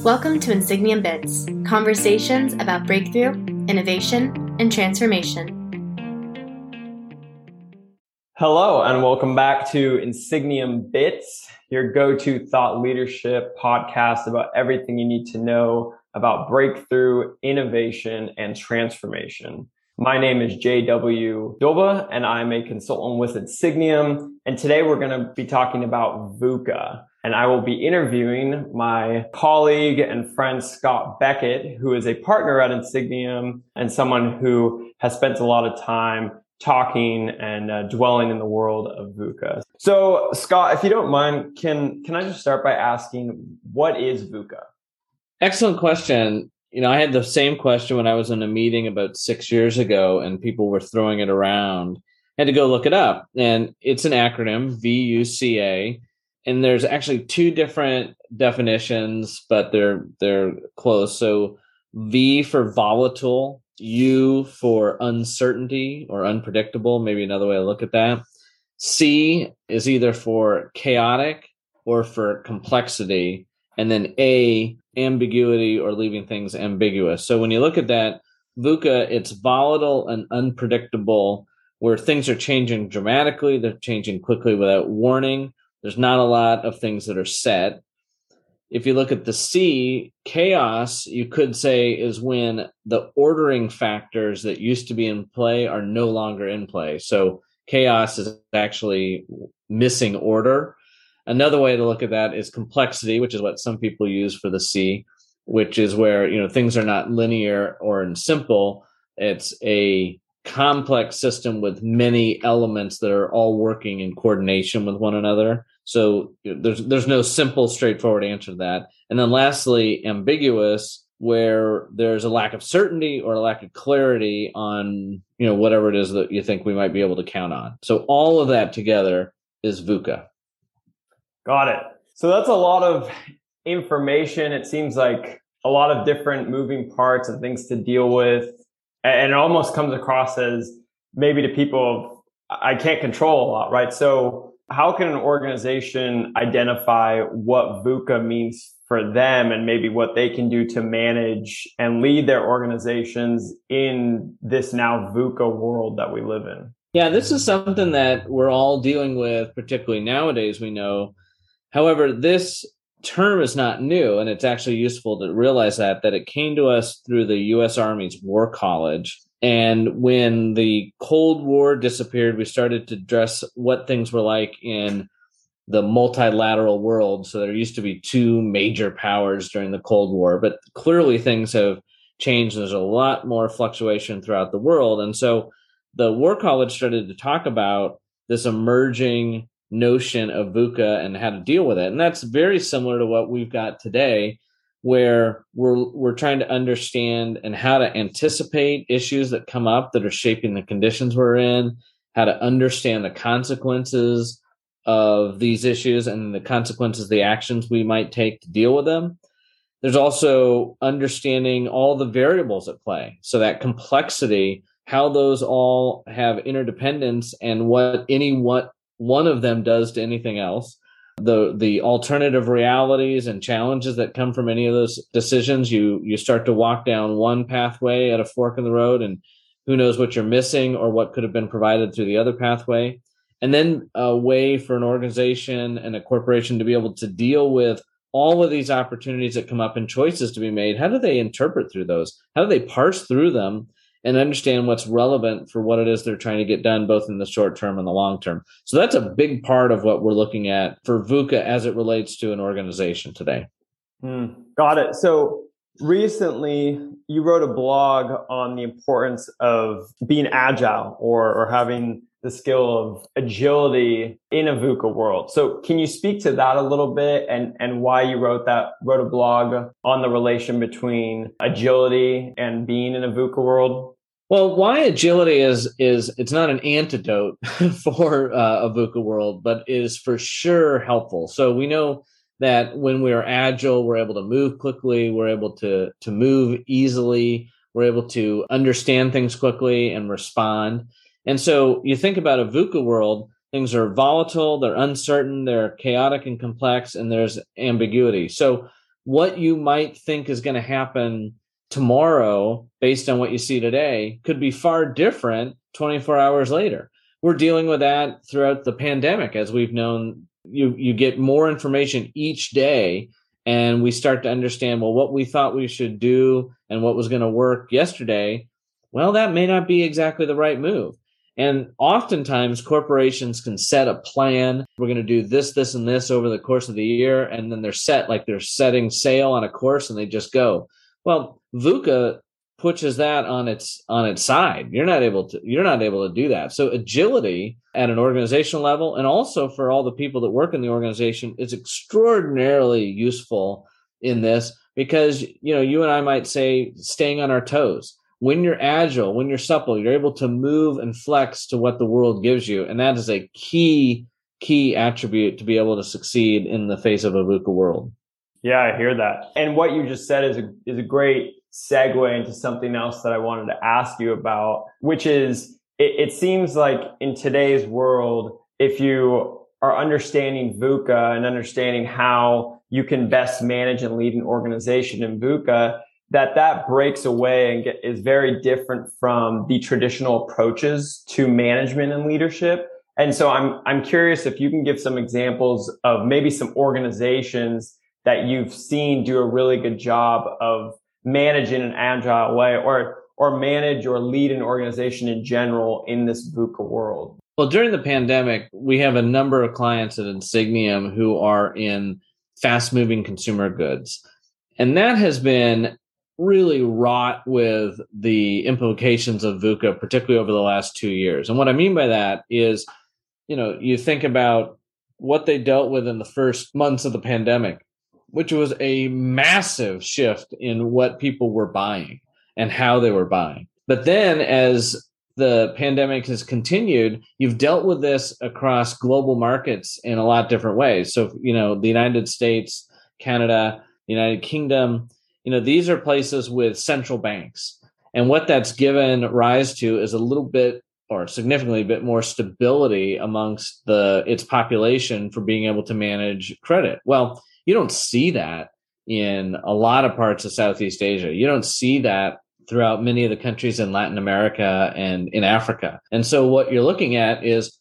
Welcome to Insigniam Bits, conversations about breakthrough, innovation, and transformation. Hello, and welcome back to Insigniam Bits, your go to thought leadership podcast about everything you need to know about breakthrough, innovation, and transformation. My name is JW Dobbe, and I'm a consultant with Insigniam. And today we're going to be talking about VUCA and I will be interviewing my colleague and friend Scott Beckett, who is a partner at Insigniam and someone who has spent a lot of time talking and uh, dwelling in the world of VUCA. So, Scott, if you don't mind, can can I just start by asking what is VUCA? Excellent question. You know, I had the same question when I was in a meeting about six years ago, and people were throwing it around. I had to go look it up, and it's an acronym V U C A and there's actually two different definitions, but they're they're close. So V for volatile, U for uncertainty or unpredictable, maybe another way to look at that. C is either for chaotic or for complexity, and then A ambiguity or leaving things ambiguous. So when you look at that, VUCA, it's volatile and unpredictable, where things are changing dramatically, they're changing quickly without warning there's not a lot of things that are set. If you look at the C, chaos, you could say, is when the ordering factors that used to be in play are no longer in play. So chaos is actually missing order. Another way to look at that is complexity, which is what some people use for the C, which is where you know things are not linear or simple. It's a complex system with many elements that are all working in coordination with one another. So there's there's no simple, straightforward answer to that. And then lastly, ambiguous, where there's a lack of certainty or a lack of clarity on you know whatever it is that you think we might be able to count on. So all of that together is VUCA. Got it. So that's a lot of information. It seems like a lot of different moving parts and things to deal with. And it almost comes across as maybe to people, I can't control a lot, right? So how can an organization identify what VUCA means for them and maybe what they can do to manage and lead their organizations in this now VUCA world that we live in? Yeah, this is something that we're all dealing with, particularly nowadays, we know. However, this term is not new, and it's actually useful to realize that that it came to us through the U.S. Army's War College, and when the Cold War disappeared, we started to address what things were like in the multilateral world. So there used to be two major powers during the Cold War, but clearly things have changed. There's a lot more fluctuation throughout the world. And so the War College started to talk about this emerging notion of VUCA and how to deal with it. And that's very similar to what we've got today where we're we're trying to understand and how to anticipate issues that come up that are shaping the conditions we're in, how to understand the consequences of these issues and the consequences the actions we might take to deal with them. There's also understanding all the variables at play. So that complexity, how those all have interdependence and what any what one of them does to anything else the the alternative realities and challenges that come from any of those decisions you you start to walk down one pathway at a fork in the road and who knows what you're missing or what could have been provided through the other pathway. And then a way for an organization and a corporation to be able to deal with all of these opportunities that come up and choices to be made how do they interpret through those? How do they parse through them and understand what's relevant for what it is they're trying to get done, both in the short term and the long term. So that's a big part of what we're looking at for VUCA as it relates to an organization today. Hmm. got it. So recently you wrote a blog on the importance of being agile or, or having the skill of agility in a VUCA world. So can you speak to that a little bit and, and why you wrote that, wrote a blog on the relation between agility and being in a VUCA world? Well, why agility is is it's not an antidote for uh, a VUCA world, but is for sure helpful. So we know that when we are agile, we're able to move quickly, we're able to to move easily, we're able to understand things quickly and respond. And so you think about a VUCA world, things are volatile, they're uncertain, they're chaotic and complex, and there's ambiguity. So what you might think is going to happen tomorrow based on what you see today could be far different 24 hours later. We're dealing with that throughout the pandemic as we've known. You you get more information each day and we start to understand well what we thought we should do and what was going to work yesterday well that may not be exactly the right move. And oftentimes corporations can set a plan. We're going to do this this and this over the course of the year and then they're set like they're setting sail on a course and they just go. Well VUCA pushes that on its on its side. You're not able to you're not able to do that. So agility at an organizational level and also for all the people that work in the organization is extraordinarily useful in this because you know you and I might say staying on our toes. When you're agile, when you're supple, you're able to move and flex to what the world gives you and that is a key key attribute to be able to succeed in the face of a VUCA world. Yeah, I hear that. And what you just said is a, is a great segue into something else that I wanted to ask you about, which is it, it seems like in today's world, if you are understanding VUCA and understanding how you can best manage and lead an organization in VUCA, that that breaks away and get, is very different from the traditional approaches to management and leadership. And so I'm, I'm curious if you can give some examples of maybe some organizations that you've seen do a really good job of managing in an agile way or or manage or lead an organization in general in this VUCA world? Well, during the pandemic, we have a number of clients at Insigniam who are in fast moving consumer goods. And that has been really wrought with the implications of VUCA, particularly over the last two years. And what I mean by that is, you know, you think about what they dealt with in the first months of the pandemic which was a massive shift in what people were buying and how they were buying. But then as the pandemic has continued, you've dealt with this across global markets in a lot different ways. So, you know, the United States, Canada, United Kingdom, you know, these are places with central banks. And what that's given rise to is a little bit or significantly a bit more stability amongst the its population for being able to manage credit. Well, you don't see that in a lot of parts of Southeast Asia. You don't see that throughout many of the countries in Latin America and in Africa. And so what you're looking at is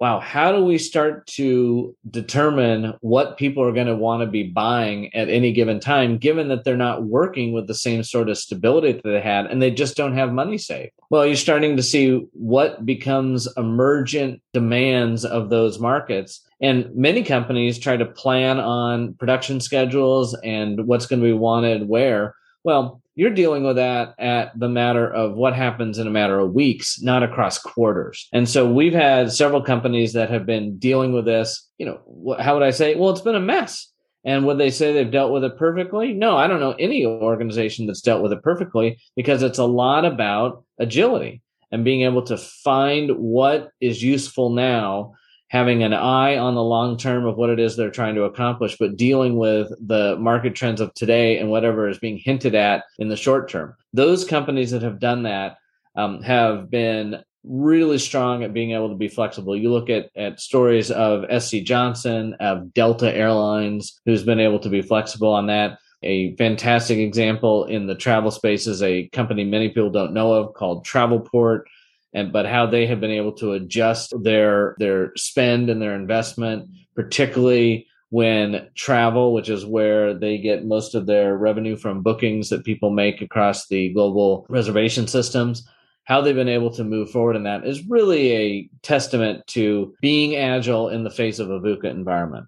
wow, how do we start to determine what people are going to want to be buying at any given time, given that they're not working with the same sort of stability that they had and they just don't have money saved? Well, you're starting to see what becomes emergent demands of those markets. And many companies try to plan on production schedules and what's going to be wanted where. Well, you're dealing with that at the matter of what happens in a matter of weeks, not across quarters. And so we've had several companies that have been dealing with this. You know, how would I say? Well, it's been a mess. And would they say they've dealt with it perfectly? No, I don't know any organization that's dealt with it perfectly because it's a lot about agility and being able to find what is useful now having an eye on the long term of what it is they're trying to accomplish, but dealing with the market trends of today and whatever is being hinted at in the short term. Those companies that have done that um, have been really strong at being able to be flexible. You look at, at stories of SC Johnson, of Delta Airlines, who's been able to be flexible on that. A fantastic example in the travel space is a company many people don't know of called Travelport and but how they have been able to adjust their their spend and their investment, particularly when travel, which is where they get most of their revenue from bookings that people make across the global reservation systems, how they've been able to move forward in that is really a testament to being agile in the face of a VUCA environment.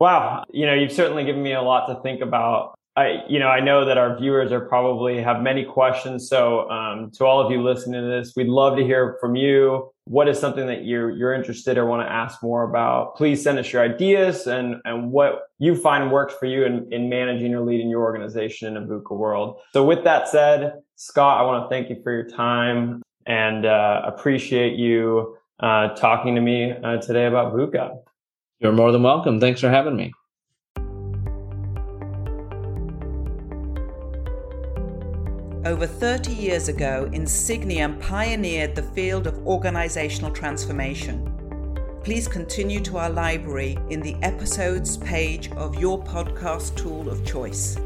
Wow. You know, you've certainly given me a lot to think about. I, you know, I know that our viewers are probably have many questions. So, um, to all of you listening to this, we'd love to hear from you. What is something that you're you're interested or want to ask more about? Please send us your ideas and and what you find works for you in, in managing or leading your organization in a VUCA world. So, with that said, Scott, I want to thank you for your time and uh, appreciate you uh, talking to me uh, today about VUCA. You're more than welcome. Thanks for having me. Over 30 years ago, Insigniam pioneered the field of organizational transformation. please continue to our library in the episodes page of your podcast tool of choice.